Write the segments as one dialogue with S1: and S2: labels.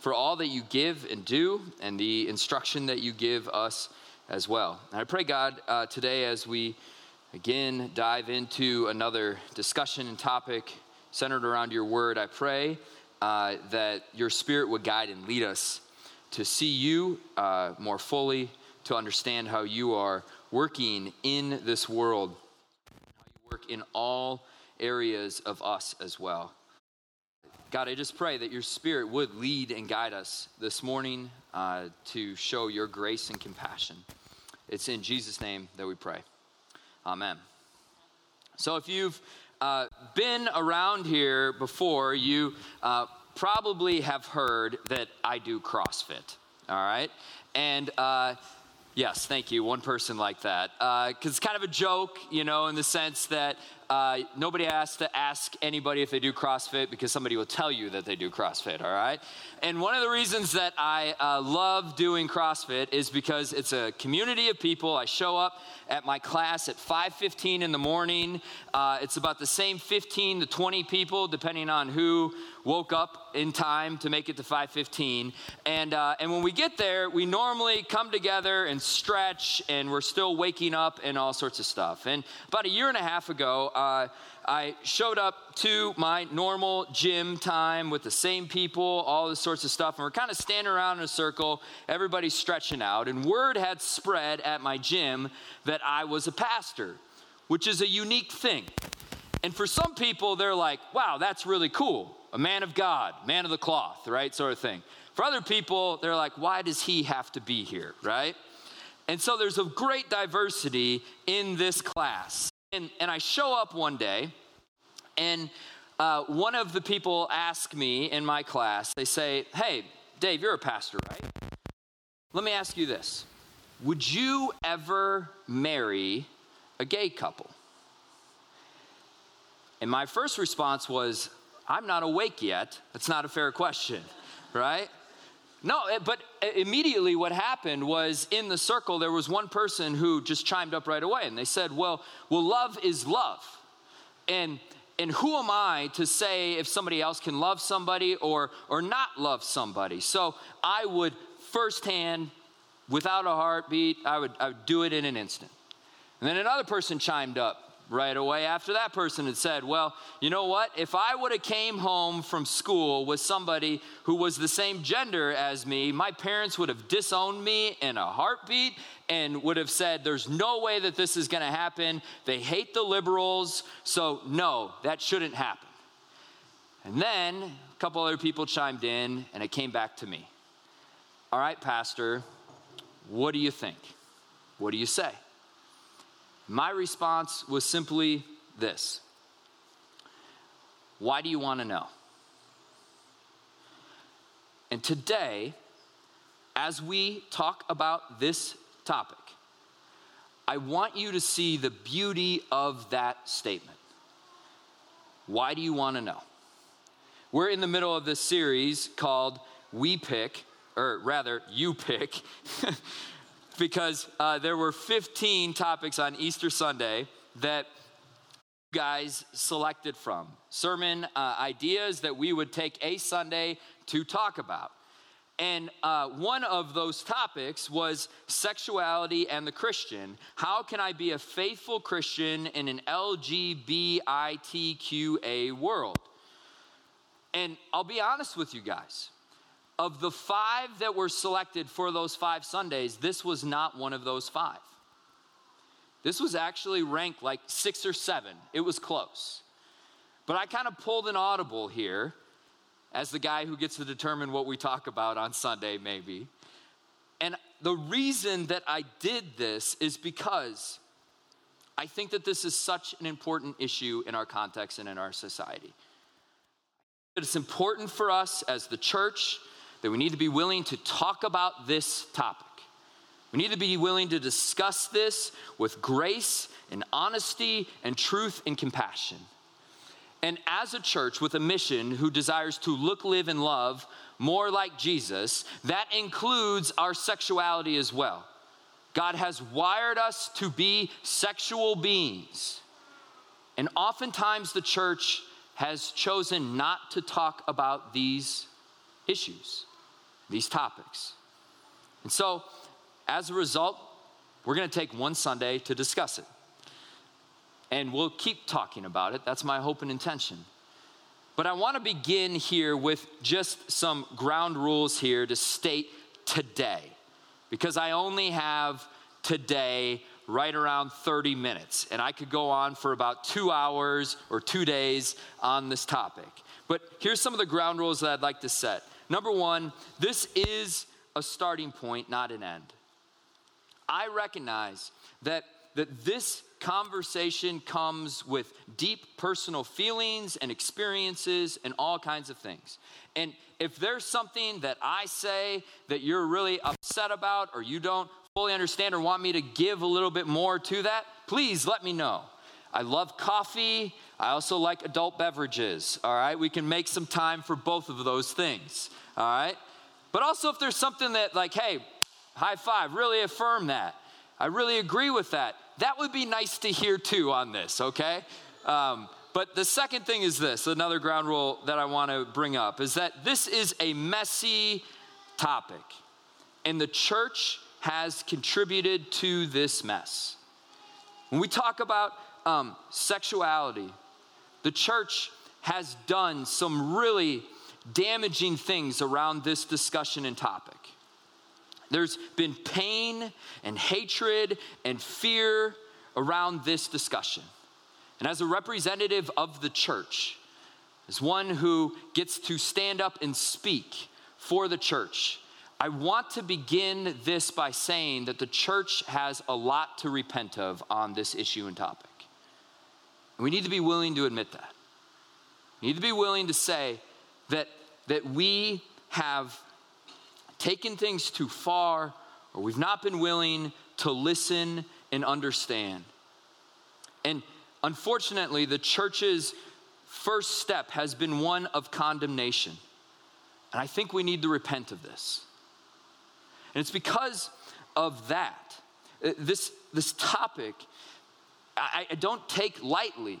S1: for all that you give and do, and the instruction that you give us as well. And I pray, God, uh, today as we again dive into another discussion and topic centered around your word, I pray uh, that your spirit would guide and lead us to see you uh, more fully, to understand how you are working in this world, how you work in all areas of us as well. God, I just pray that your spirit would lead and guide us this morning uh, to show your grace and compassion. It's in Jesus' name that we pray. Amen. So, if you've uh, been around here before, you uh, probably have heard that I do CrossFit. All right? And uh, yes, thank you. One person like that. Because uh, it's kind of a joke, you know, in the sense that uh, nobody has to ask anybody if they do CrossFit because somebody will tell you that they do CrossFit, all right? And one of the reasons that I uh, love doing CrossFit is because it's a community of people. I show up at my class at 5.15 in the morning. Uh, it's about the same 15 to 20 people, depending on who woke up in time to make it to 5.15 and, uh, and when we get there we normally come together and stretch and we're still waking up and all sorts of stuff and about a year and a half ago uh, I showed up to my normal gym time with the same people, all this sorts of stuff, and we're kind of standing around in a circle, everybody's stretching out, and word had spread at my gym that I was a pastor, which is a unique thing. And for some people, they're like, wow, that's really cool. A man of God, man of the cloth, right? Sort of thing. For other people, they're like, why does he have to be here, right? And so there's a great diversity in this class. And, and I show up one day, and uh, one of the people ask me in my class, they say, Hey, Dave, you're a pastor, right? Let me ask you this Would you ever marry a gay couple? And my first response was, I'm not awake yet. That's not a fair question, right? No, eh, but eh, immediately what happened was in the circle, there was one person who just chimed up right away and they said, Well, well, love is love. And and who am I to say if somebody else can love somebody or or not love somebody? So I would firsthand, without a heartbeat, I would I would do it in an instant. And then another person chimed up right away after that person had said, Well, you know what? If I would have came home from school with somebody who was the same gender as me, my parents would have disowned me in a heartbeat and would have said, There's no way that this is going to happen. They hate the liberals, so no, that shouldn't happen. And then a couple other people chimed in, and it came back to me. All right, Pastor, what do you think? What do you say? My response was simply this Why do you want to know? And today, as we talk about this topic, I want you to see the beauty of that statement. Why do you want to know? We're in the middle of this series called We Pick, or rather, You Pick. because uh, there were 15 topics on Easter Sunday that you guys selected from sermon uh, ideas that we would take a Sunday to talk about. And uh, one of those topics was sexuality and the Christian. How can I be a faithful Christian in an LGBTQA world? And I'll be honest with you guys of the five that were selected for those five Sundays, this was not one of those five. This was actually ranked like six or seven. It was close. But I kind of pulled an audible here as the guy who gets to determine what we talk about on Sunday, maybe. And the reason that I did this is because I think that this is such an important issue in our context and in our society. It's important for us as the church that we need to be willing to talk about this topic. We need to be willing to discuss this with grace and honesty and truth and compassion. And as a church with a mission who desires to look, live, and love more like Jesus, that includes our sexuality as well. God has wired us to be sexual beings. And oftentimes the church has chosen not to talk about these issues, these topics. And so, as a result, we're going to take one Sunday to discuss it. And we'll keep talking about it. That's my hope and intention. But I want to begin here with just some ground rules here to state today, because I only have today right around 30 minutes, and I could go on for about two hours or two days on this topic. But here's some of the ground rules that I'd like to set. Number one, this is a starting point, not an end. I recognize that, that this conversation comes with deep personal feelings and experiences and all kinds of things. And if there's something that I say that you're really upset about or you don't fully understand or want me to give a little bit more to that, please let me know. I love coffee. I also like adult beverages. All right, we can make some time for both of those things. All right, but also if there's something that, like, hey, high five, really affirm that. I really agree with that. That would be nice to hear too on this, okay? Um, but the second thing is this another ground rule that I want to bring up is that this is a messy topic, and the church has contributed to this mess. When we talk about um, sexuality, the church has done some really damaging things around this discussion and topic. There's been pain and hatred and fear around this discussion. And as a representative of the church, as one who gets to stand up and speak for the church, I want to begin this by saying that the church has a lot to repent of on this issue and topic. We need to be willing to admit that. We need to be willing to say that, that we have taken things too far or we've not been willing to listen and understand. And unfortunately, the church's first step has been one of condemnation. And I think we need to repent of this. And it's because of that. Uh, this, this topic, I, I don't take lightly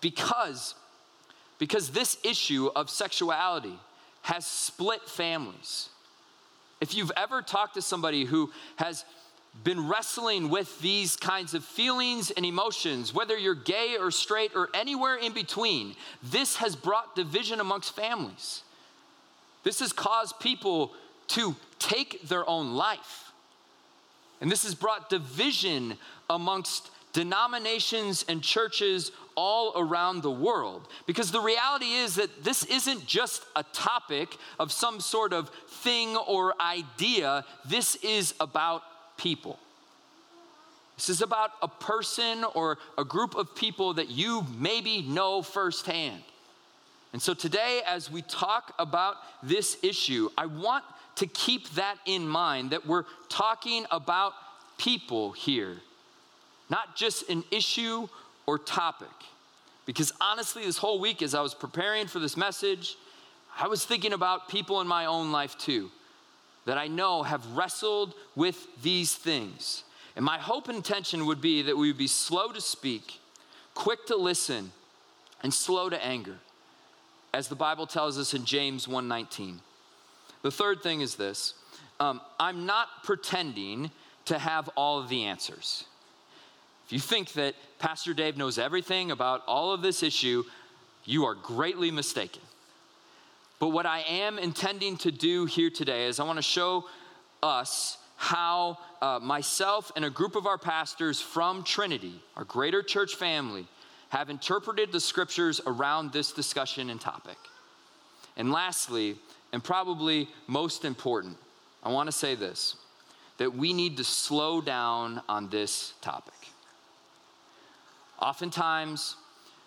S1: because, because this issue of sexuality has split families. If you've ever talked to somebody who has been wrestling with these kinds of feelings and emotions, whether you're gay or straight or anywhere in between, this has brought division amongst families. This has caused people to take their own life. And this has brought division amongst denominations and churches all around the world. Because the reality is that this isn't just a topic of some sort of thing or idea, this is about people. This is about a person or a group of people that you maybe know firsthand. And so today, as we talk about this issue, I want to keep that in mind that we're talking about people here, not just an issue or topic. Because honestly, this whole week, as I was preparing for this message, I was thinking about people in my own life too that I know have wrestled with these things. And my hope and intention would be that we would be slow to speak, quick to listen, and slow to anger, as the Bible tells us in James 1:19. The third thing is this um, I'm not pretending to have all of the answers. If you think that Pastor Dave knows everything about all of this issue, you are greatly mistaken. But what I am intending to do here today is I want to show us how uh, myself and a group of our pastors from Trinity, our greater church family, have interpreted the scriptures around this discussion and topic. And lastly, and probably most important, I want to say this that we need to slow down on this topic. Oftentimes,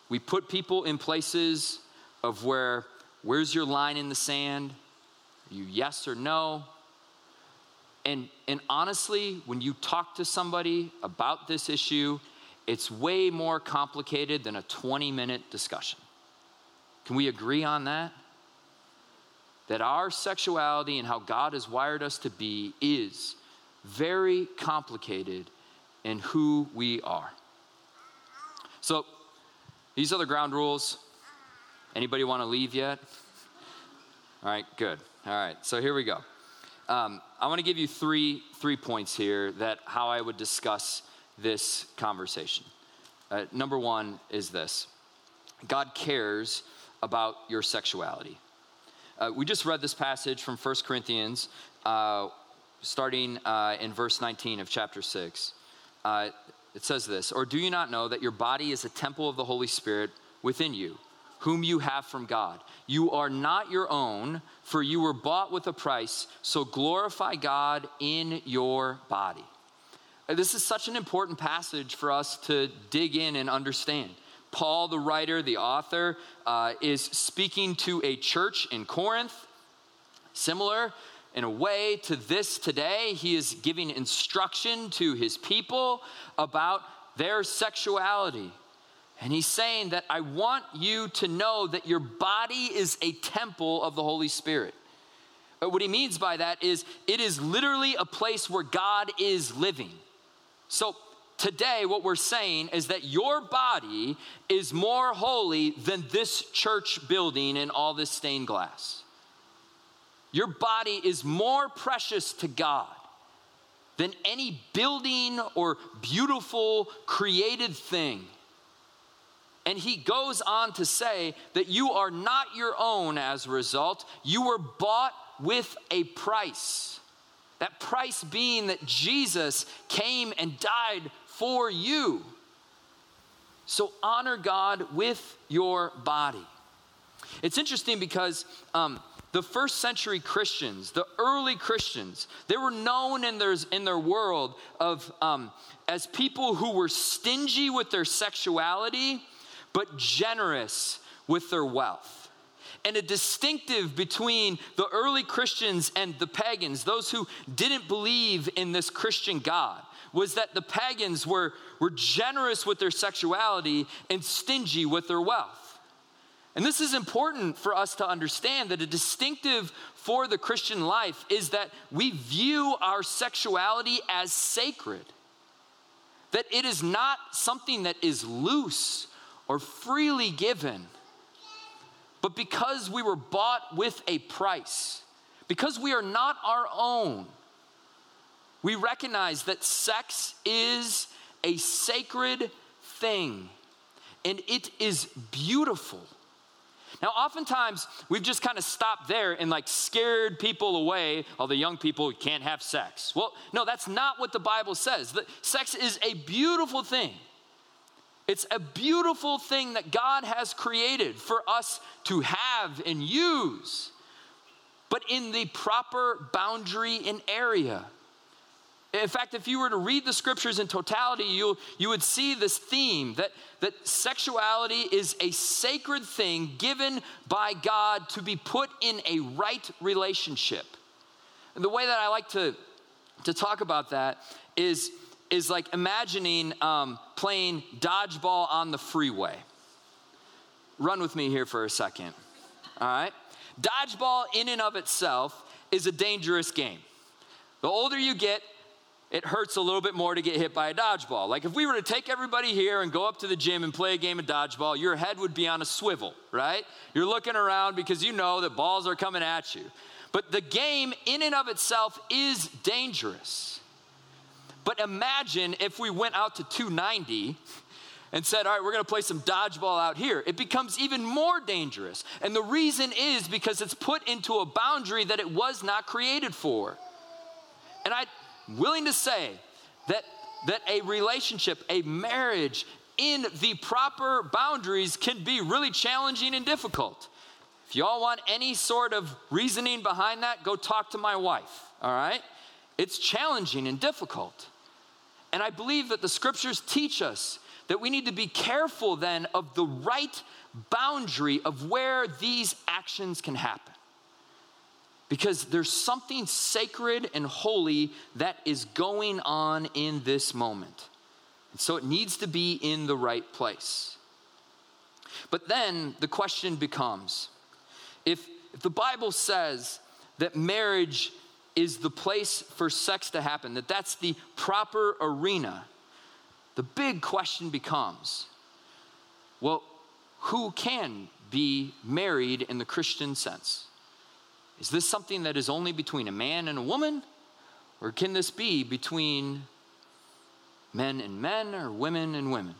S1: we put people in places of where, where's your line in the sand? you yes or no. And, and honestly, when you talk to somebody about this issue, it's way more complicated than a 20 minute discussion. Can we agree on that? That our sexuality and how God has wired us to be is very complicated in who we are. So, these are the ground rules. Anybody want to leave yet? All right, good. All right, so here we go. Um, I want to give you three three points here that how I would discuss this conversation. Uh, number one is this: God cares about your sexuality. Uh, we just read this passage from 1 Corinthians, uh, starting uh, in verse 19 of chapter 6. Uh, it says this Or do you not know that your body is a temple of the Holy Spirit within you, whom you have from God? You are not your own, for you were bought with a price, so glorify God in your body. Uh, this is such an important passage for us to dig in and understand. Paul, the writer, the author, uh, is speaking to a church in Corinth, similar in a way to this today. He is giving instruction to his people about their sexuality. And he's saying that I want you to know that your body is a temple of the Holy Spirit. But what he means by that is it is literally a place where God is living. So today, what we're saying is that your body is more holy than this church building and all this stained glass. Your body is more precious to God than any building or beautiful created thing. And he goes on to say that you are not your own as a result. You were bought with a price. That price being that Jesus came and died for you. So honor God with your body. It's interesting because um, the first century Christians, the early Christians, they were known in their, in their world of, um, as people who were stingy with their sexuality, but generous with their wealth. And a distinctive between the early Christians and the pagans, those who didn't believe in this Christian God, was that the pagans were, were generous with their sexuality and stingy with their wealth. And this is important for us to understand that a distinctive for the Christian life is that we view our sexuality as sacred. That it is not something that is loose or freely given, but because we were bought with a price, because we are not our own, we recognize that sex is a sacred thing and it is beautiful. Now, oftentimes we've just kind of stopped there and like scared people away. All the young people can't have sex. Well, no, that's not what the Bible says. The, sex is a beautiful thing. It's a beautiful thing that God has created for us to have and use, but in the proper boundary and area. In fact, if you were to read the scriptures in totality, you, you would see this theme that, that sexuality is a sacred thing given by God to be put in a right relationship. And the way that I like to, to talk about that is, is like imagining um, playing dodgeball on the freeway. Run with me here for a second. All right? Dodgeball, in and of itself, is a dangerous game. The older you get, it hurts a little bit more to get hit by a dodgeball. Like if we were to take everybody here and go up to the gym and play a game of dodgeball, your head would be on a swivel, right? You're looking around because you know that balls are coming at you. But the game, in and of itself, is dangerous. But imagine if we went out to 290 and said, All right, we're gonna play some dodgeball out here. It becomes even more dangerous. And the reason is because it's put into a boundary that it was not created for. And I, willing to say that, that a relationship, a marriage in the proper boundaries can be really challenging and difficult. If y'all want any sort of reasoning behind that, go talk to my wife, all right? It's challenging and difficult. And I believe that the scriptures teach us that we need to be careful then of the right boundary of where these actions can happen. Because there's something sacred and holy that is going on in this moment. And so it needs to be in the right place. But then the question becomes if, if the Bible says that marriage is the place for sex to happen, that that's the proper arena, the big question becomes well, who can be married in the Christian sense? Is this something that is only between a man and a woman? Or can this be between men and men or women and women?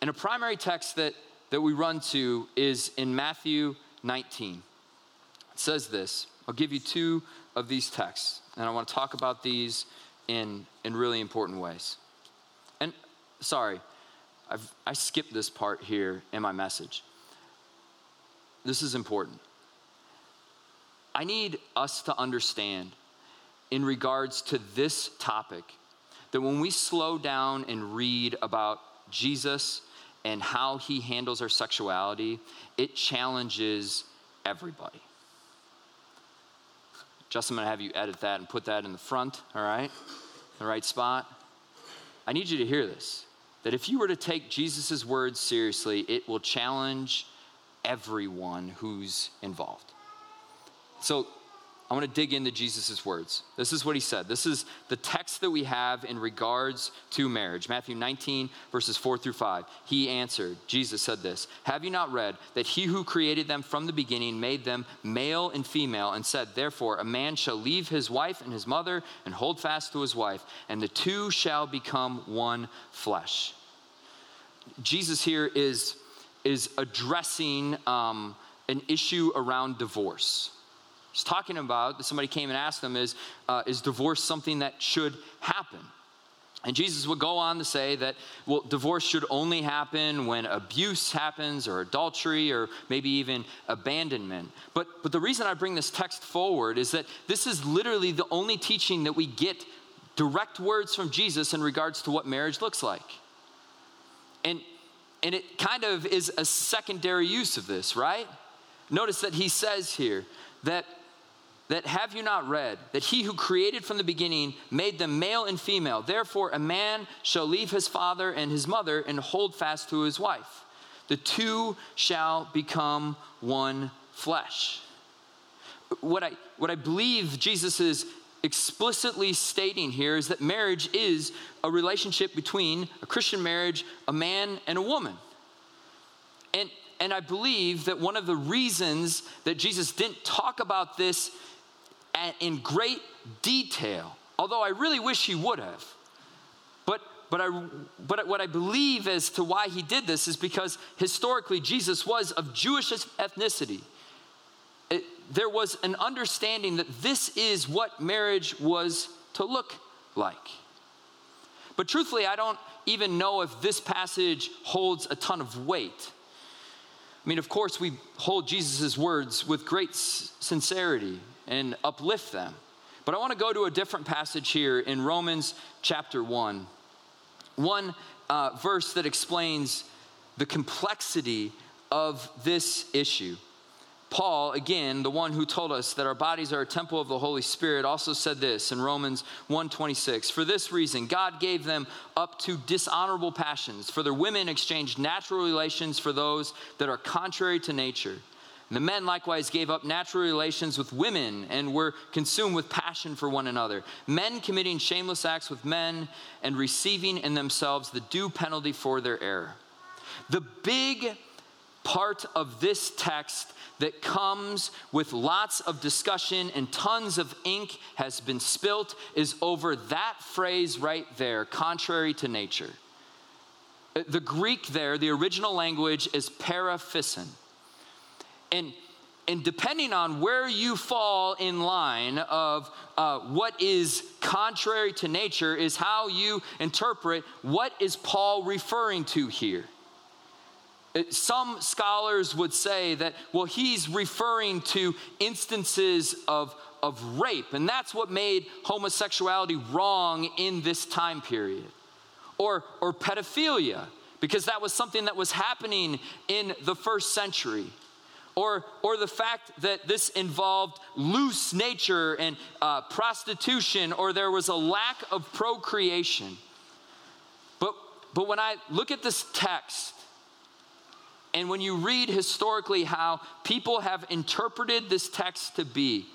S1: And a primary text that, that we run to is in Matthew 19. It says this I'll give you two of these texts, and I want to talk about these in, in really important ways. And sorry, I've, I skipped this part here in my message. This is important. I need us to understand in regards to this topic that when we slow down and read about Jesus and how he handles our sexuality, it challenges everybody. Justin, I'm gonna have you edit that and put that in the front, all right? The right spot. I need you to hear this that if you were to take Jesus' words seriously, it will challenge everyone who's involved. So I want to dig into Jesus' words. This is what he said. This is the text that we have in regards to marriage. Matthew 19, verses 4 through 5. He answered, Jesus said this Have you not read that he who created them from the beginning made them male and female, and said, Therefore, a man shall leave his wife and his mother and hold fast to his wife, and the two shall become one flesh? Jesus here is, is addressing um, an issue around divorce he's talking about, that somebody came and asked him, is, uh, is divorce something that should happen? And Jesus would go on to say that, well, divorce should only happen when abuse happens or adultery or maybe even abandonment. But, but the reason I bring this text forward is that this is literally the only teaching that we get direct words from Jesus in regards to what marriage looks like. And, and it kind of is a secondary use of this, right? Notice that he says here that that have you not read that he who created from the beginning made them male and female? Therefore a man shall leave his father and his mother and hold fast to his wife. The two shall become one flesh. What i what i believe jesus is explicitly stating here is that marriage is a relationship between a christian marriage a man and a woman. And and i believe that one of the reasons that jesus didn't talk about this in great detail, although I really wish he would have. But, but, I, but what I believe as to why he did this is because historically Jesus was of Jewish ethnicity. It, there was an understanding that this is what marriage was to look like. But truthfully, I don't even know if this passage holds a ton of weight. I mean, of course, we hold Jesus' words with great sincerity and uplift them. But I want to go to a different passage here in Romans chapter 1. One uh, verse that explains the complexity of this issue. Paul, again, the one who told us that our bodies are a temple of the Holy Spirit, also said this in Romans 1:26. For this reason, God gave them up to dishonorable passions, for their women exchanged natural relations for those that are contrary to nature. The men likewise gave up natural relations with women and were consumed with passion for one another. Men committing shameless acts with men and receiving in themselves the due penalty for their error. The big part of this text that comes with lots of discussion and tons of ink has been spilt is over that phrase right there, contrary to nature. Uh, the Greek there, the original language is paraphysin and and depending on where you fall in line of uh, what is contrary to nature is how you interpret what is paul referring to here. Uh, some scholars would say that well he's referring to instances of, of rape and that's what made homosexuality wrong in this time period. Or, or pedophilia because that was something that was happening in the first century or, or the fact that this involved loose nature and uh, prostitution, or there was a lack of procreation. But, but when I look at this text, and when you read historically how people have interpreted this text to be,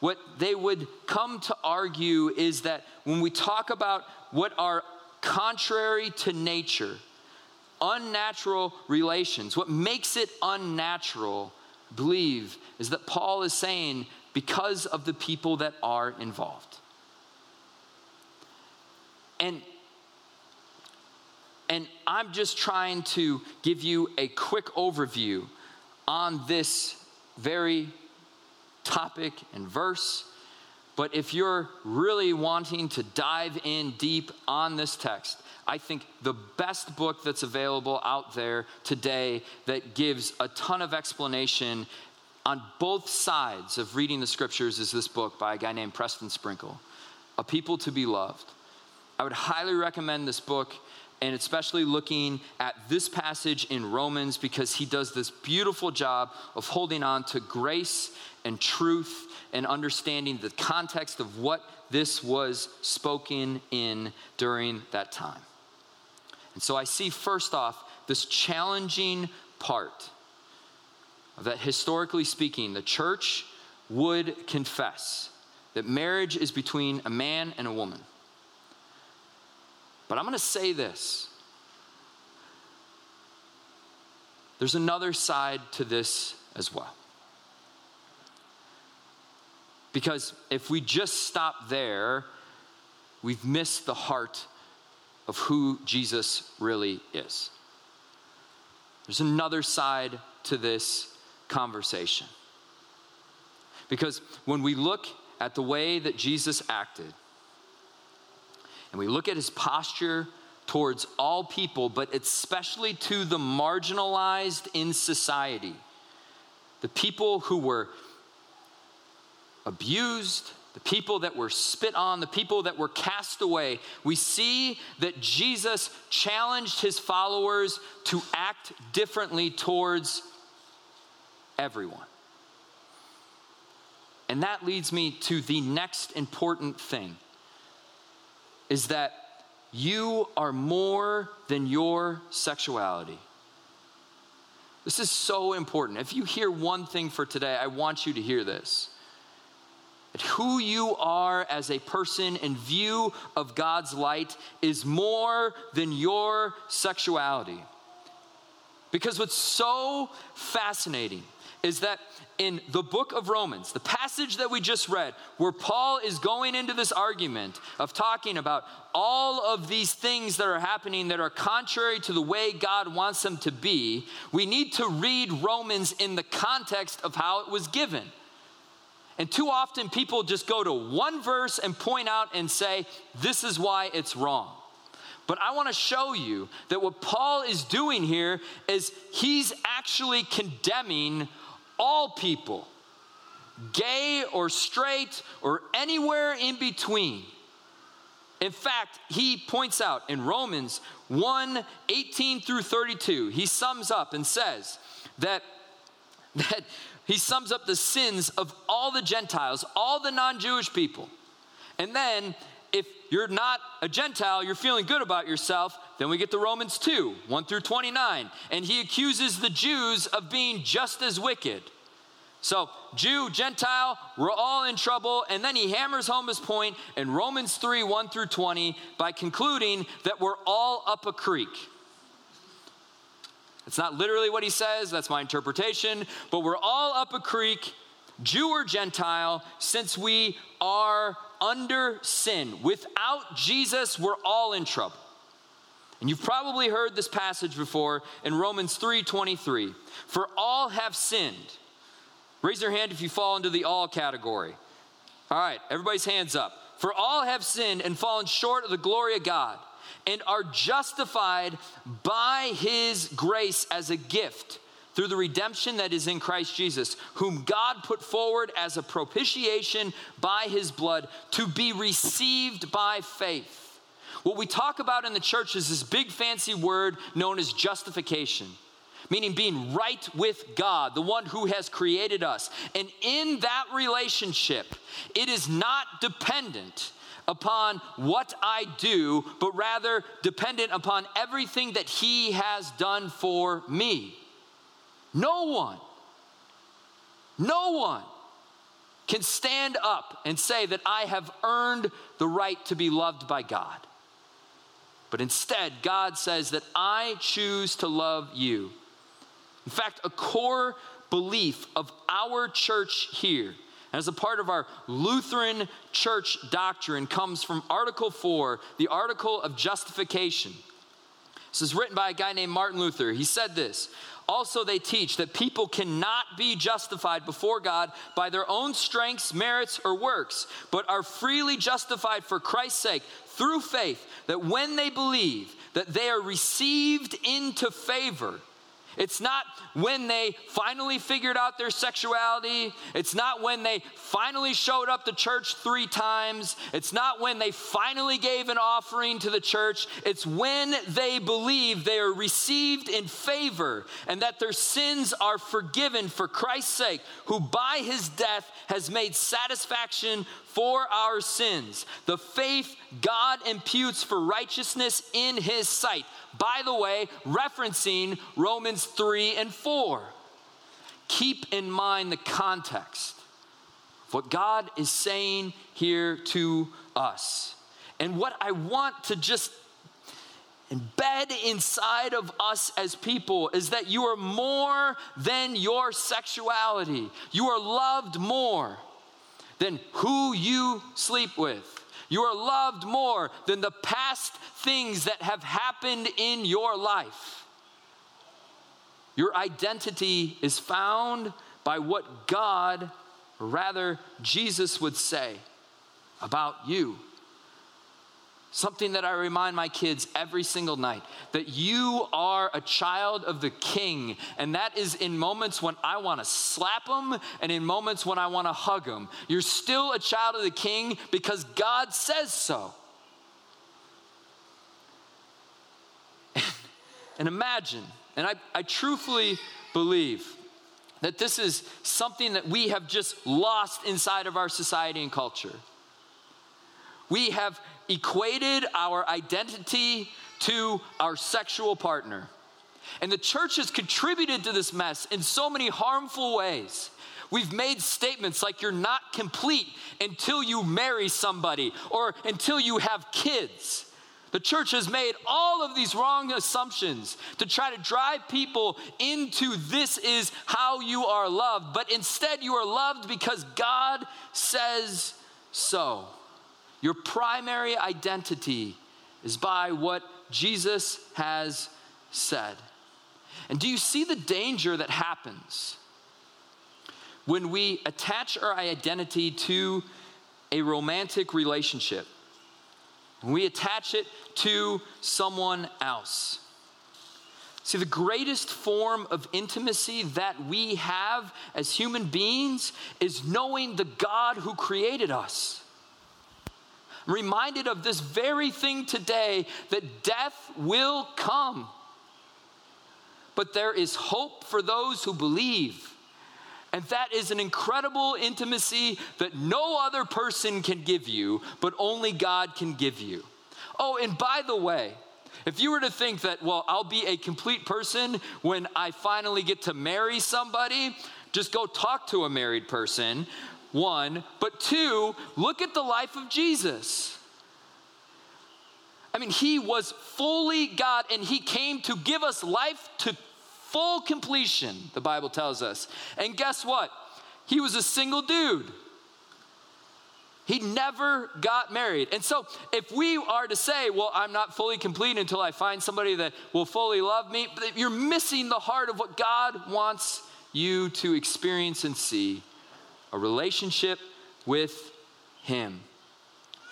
S1: what they would come to argue is that when we talk about what are contrary to nature, unnatural relations. What makes it unnatural, believe, is that Paul is saying because of the people that are involved. And and I'm just trying to give you a quick overview on this very topic and verse. But if you're really wanting to dive in deep on this text, I think the best book that's available out there today that gives a ton of explanation on both sides of reading the scriptures is this book by a guy named Preston Sprinkle, A People to Be Loved. I would highly recommend this book and especially looking at this passage in Romans because he does this beautiful job of holding on to grace and truth and understanding the context of what this was spoken in during that time. And so I see, first off, this challenging part that historically speaking, the church would confess that marriage is between a man and a woman. But I'm going to say this there's another side to this as well. Because if we just stop there, we've missed the heart of who Jesus really is. There's another side to this conversation. Because when we look at the way that Jesus acted, and we look at his posture towards all people, but especially to the marginalized in society, the people who were abused, the people that were spit on, the people that were cast away, we see that Jesus challenged his followers to act differently towards everyone. And that leads me to the next important thing is that you are more than your sexuality. This is so important. If you hear one thing for today, I want you to hear this that who you are as a person in view of God's light is more than your sexuality. Because what's so fascinating is that in the book of Romans, the passage that we just read, where Paul is going into this argument of talking about all of these things that are happening that are contrary to the way God wants them to be, we need to read Romans in the context of how it was given. And too often people just go to one verse and point out and say, this is why it's wrong. But I want to show you that what Paul is doing here is he's actually condemning all people, gay or straight or anywhere in between. In fact, he points out in Romans 1 18 through 32, he sums up and says that, that he sums up the sins of all the Gentiles, all the non Jewish people. And then, if you're not a Gentile, you're feeling good about yourself, then we get to Romans 2 1 through 29. And he accuses the Jews of being just as wicked. So, Jew, Gentile, we're all in trouble. And then he hammers home his point in Romans 3 1 through 20 by concluding that we're all up a creek. It's not literally what he says, that's my interpretation, but we're all up a creek, Jew or Gentile, since we are under sin. Without Jesus, we're all in trouble. And you've probably heard this passage before in Romans 3:23. For all have sinned. Raise your hand if you fall into the all category. All right, everybody's hands up. For all have sinned and fallen short of the glory of God and are justified by his grace as a gift through the redemption that is in Christ Jesus, whom God put forward as a propitiation by his blood to be received by faith. What we talk about in the church is this big fancy word known as justification. meaning being right with God, the one who has created us. And in that relationship, it is not dependent upon what I do, but rather dependent upon everything that He has done for me. No one, no one can stand up and say that I have earned the right to be loved by God. But instead, God says that I choose to love you. In fact, a core belief of our church here, as a part of our Lutheran church doctrine, comes from Article 4, the article of justification. This is written by a guy named Martin Luther. He said this also, they teach that people cannot be justified before God by their own strengths, merits, or works, but are freely justified for Christ's sake through faith, that when they believe that they are received into favor, it's not when they finally figured out their sexuality. It's not when they finally showed up to church three times. It's not when they finally gave an offering to the church. It's when they believe they are received in favor and that their sins are forgiven for Christ's sake, who by his death has made satisfaction for our sins. The faith God imputes for righteousness in his sight. By the way, referencing Romans 3 and 4. Keep in mind the context of what God is saying here to us. And what I want to just embed inside of us as people is that you are more than your sexuality. You are loved more than who you sleep with. You are loved more than the past things that have happened in your life. Your identity is found by what God, or rather Jesus, would say about you. Something that I remind my kids every single night that you are a child of the king. And that is in moments when I want to slap them and in moments when I want to hug them. You're still a child of the king because God says so. and imagine, and I, I truthfully believe that this is something that we have just lost inside of our society and culture. We have equated our identity to our sexual partner. And the church has contributed to this mess in so many harmful ways. We've made statements like you're not complete until you marry somebody or until you have kids. The church has made all of these wrong assumptions to try to drive people into this is how you are loved, but instead you are loved because God says so. Your primary identity is by what Jesus has said. And do you see the danger that happens when we attach our identity to a romantic relationship? When we attach it to someone else. See, the greatest form of intimacy that we have as human beings is knowing the God who created us reminded of this very thing today that death will come. But there is hope for those who believe. And that is an incredible intimacy that no other person can give you, but only God can give you. Oh, and by the way, if you were to think that, well, I'll be a complete person when I finally get to marry somebody, just go talk to a married person one, but two, look at the life of Jesus. I mean, he was fully God and he came to give us life to full completion, the Bible tells us. And guess what? He was a single dude. He never got married. And so, if we are to say, well, I'm not fully complete until I find somebody that will fully love me, you're missing the heart of what God wants you to experience and see a relationship with Him.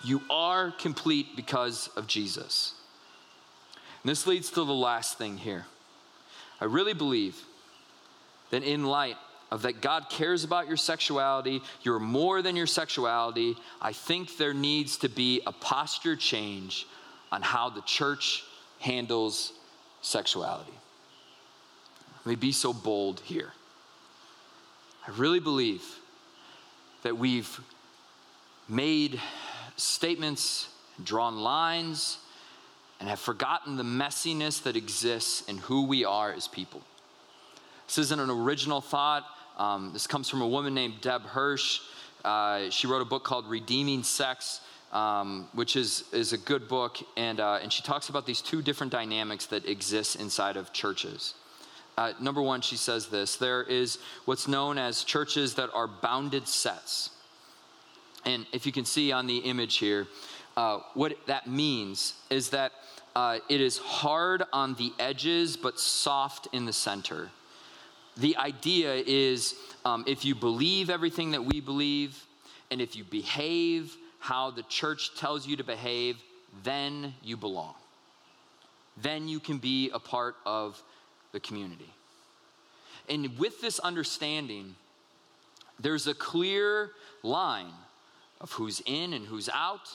S1: You are complete because of Jesus. And this leads to the last thing here. I really believe that in light of that God cares about your sexuality, you're more than your sexuality, I think there needs to be a posture change on how the church handles sexuality. let me be so bold here. I really believe that we've made statements, drawn lines, and have forgotten the messiness that exists in who we are as people. This isn't an original thought. Um, this comes from a woman named Deb Hirsch. Uh, she wrote a book called Redeeming Sex, um, which is, is a good book. And, uh, and she talks about these two different dynamics that exist inside of churches. Uh, number one, she says this there is what's known as churches that are bounded sets. And if you can see on the image here, uh, what that means is that uh, it is hard on the edges but soft in the center. The idea is um, if you believe everything that we believe, and if you behave how the church tells you to behave, then you belong. Then you can be a part of the community. And with this understanding, there's a clear line of who's in and who's out.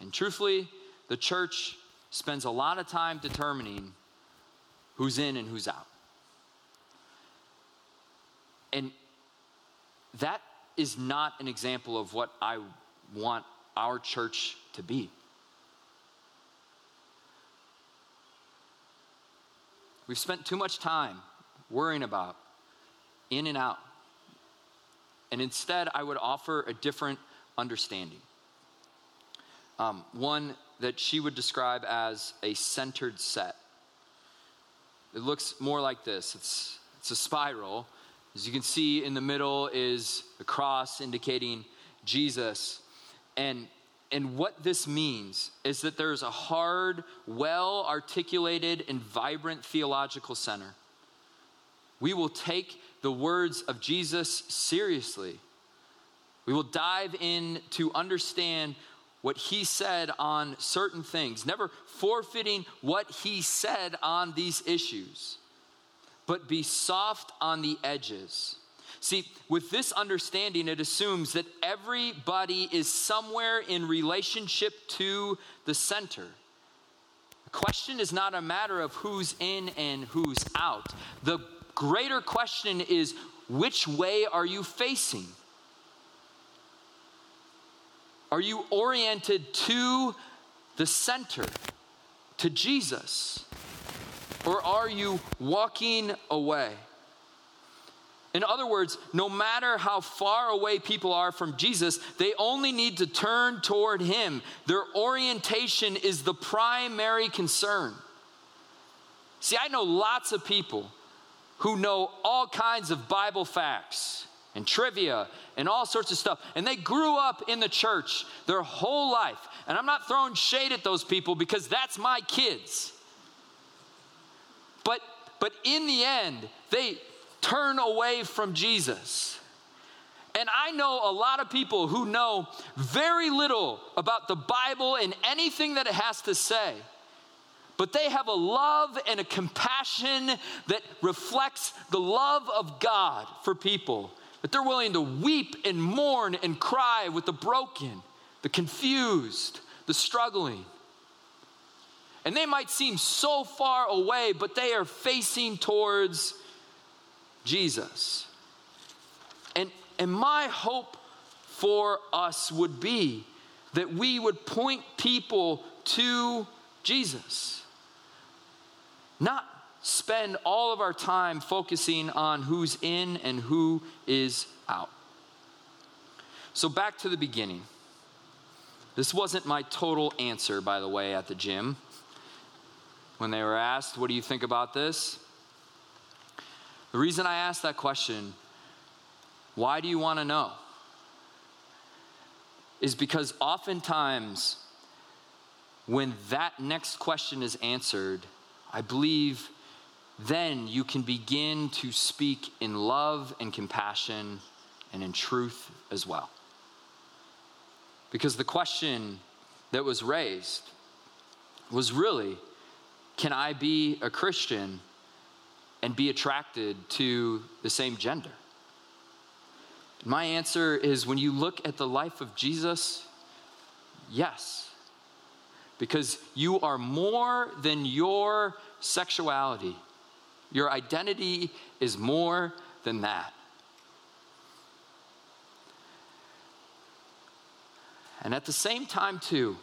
S1: And truthfully, the church spends a lot of time determining who's in and who's out. And that is not an example of what I want our church to be. We've spent too much time worrying about in and out. And instead, I would offer a different understanding. Um, one that she would describe as a centered set. It looks more like this it's, it's a spiral. As you can see, in the middle is the cross indicating Jesus. And, and what this means is that there's a hard, well articulated, and vibrant theological center. We will take the words of Jesus seriously. We will dive in to understand what he said on certain things, never forfeiting what he said on these issues, but be soft on the edges. See, with this understanding, it assumes that everybody is somewhere in relationship to the center. The question is not a matter of who's in and who's out. The greater question is which way are you facing? Are you oriented to the center, to Jesus? Or are you walking away? In other words, no matter how far away people are from Jesus, they only need to turn toward Him. Their orientation is the primary concern. See, I know lots of people who know all kinds of Bible facts and trivia and all sorts of stuff. And they grew up in the church their whole life. And I'm not throwing shade at those people because that's my kids. But but in the end, they turn away from Jesus. And I know a lot of people who know very little about the Bible and anything that it has to say but they have a love and a compassion that reflects the love of God for people that they're willing to weep and mourn and cry with the broken, the confused, the struggling. And they might seem so far away, but they are facing towards Jesus. And, and my hope for us would be that we would point people to Jesus. Not spend all of our time focusing on who's in and who is out. So, back to the beginning. This wasn't my total answer, by the way, at the gym. When they were asked, What do you think about this? The reason I asked that question, why do you want to know? Is because oftentimes when that next question is answered, I believe then you can begin to speak in love and compassion and in truth as well. Because the question that was raised was really can I be a Christian and be attracted to the same gender? My answer is when you look at the life of Jesus, yes. Because you are more than your sexuality. Your identity is more than that. And at the same time, too,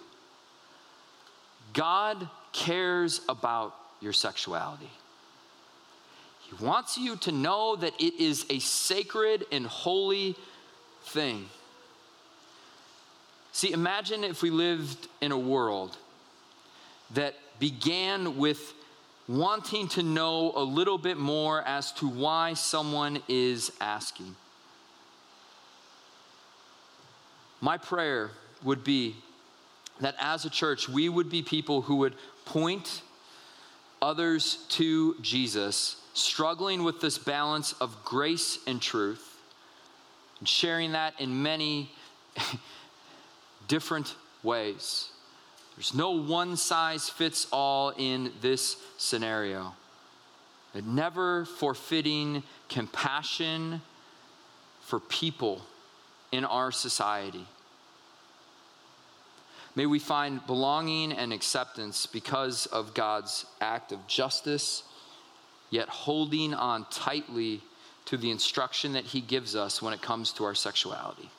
S1: God cares about your sexuality. He wants you to know that it is a sacred and holy thing. See, imagine if we lived in a world that began with wanting to know a little bit more as to why someone is asking. My prayer would be that as a church, we would be people who would point others to Jesus, struggling with this balance of grace and truth, and sharing that in many different ways. There's no one size fits all in this scenario. But never forfeiting compassion for people in our society. May we find belonging and acceptance because of God's act of justice, yet holding on tightly to the instruction that He gives us when it comes to our sexuality.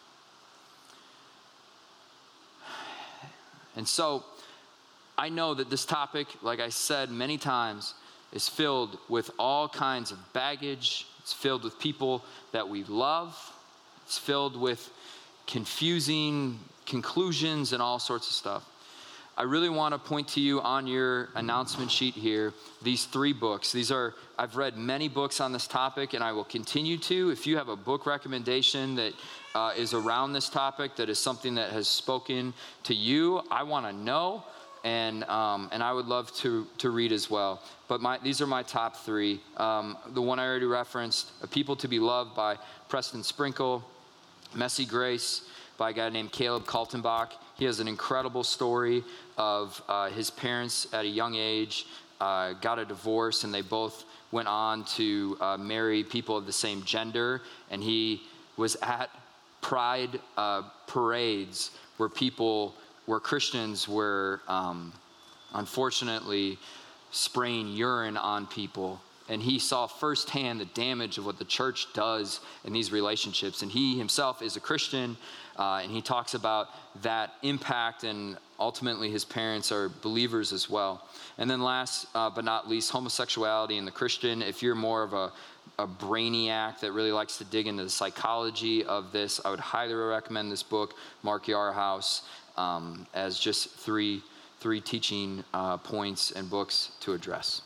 S1: And so, I know that this topic, like I said many times, is filled with all kinds of baggage. It's filled with people that we love. It's filled with confusing conclusions and all sorts of stuff. I really want to point to you on your announcement sheet here these three books. These are, I've read many books on this topic and I will continue to. If you have a book recommendation that uh, is around this topic, that is something that has spoken to you, I want to know and, um, and I would love to, to read as well. But my, these are my top three. Um, the one I already referenced, A People to Be Loved by Preston Sprinkle, Messy Grace by a guy named Caleb Kaltenbach. He has an incredible story of uh, his parents at a young age uh, got a divorce, and they both went on to uh, marry people of the same gender. And he was at pride uh, parades where people, where Christians were um, unfortunately spraying urine on people and he saw firsthand the damage of what the church does in these relationships. And he himself is a Christian, uh, and he talks about that impact, and ultimately his parents are believers as well. And then, last uh, but not least, homosexuality in the Christian. If you're more of a a brainiac that really likes to dig into the psychology of this, I would highly recommend this book, Mark Yarhouse, um, as just three three teaching uh, points and books to address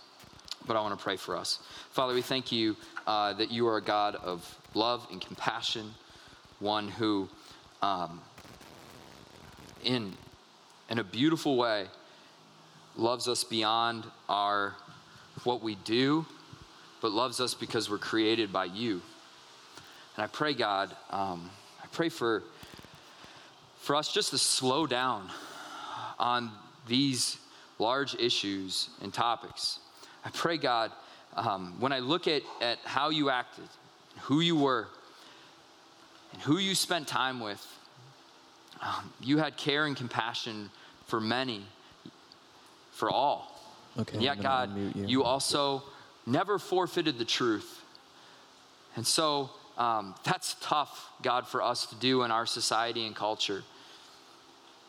S1: but I want to pray for us. Father, we thank you uh, that you are a God of love and compassion, one who, um, in, in a beautiful way, loves us beyond our what we do, but loves us because we're created by you. And I pray, God, um, I pray for for us just to slow down on these large issues and topics I pray, God, um, when I look at, at how you acted, who you were, who you spent time with, um, you had care and compassion for many, for all. Okay, and yet, God, you. you. also never forfeited the truth. And so um, that's tough, God, for us to do in our society and culture.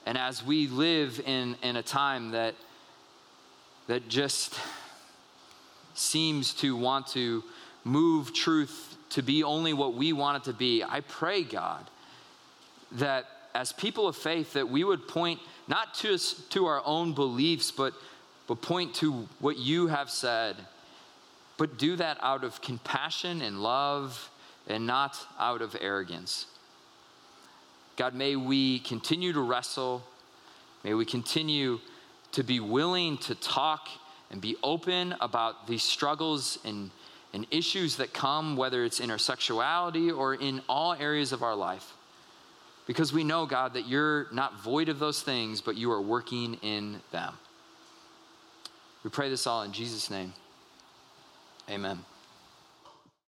S1: And as we live in, in a time that, that just seems to want to move truth to be only what we want it to be, I pray, God, that as people of faith, that we would point not to, to our own beliefs, but, but point to what you have said, but do that out of compassion and love and not out of arrogance. God, may we continue to wrestle. May we continue to be willing to talk and be open about these struggles and, and issues that come, whether it's in our sexuality or in all areas of our life. Because we know, God, that you're not void of those things, but you are working in them. We pray this all in Jesus' name. Amen.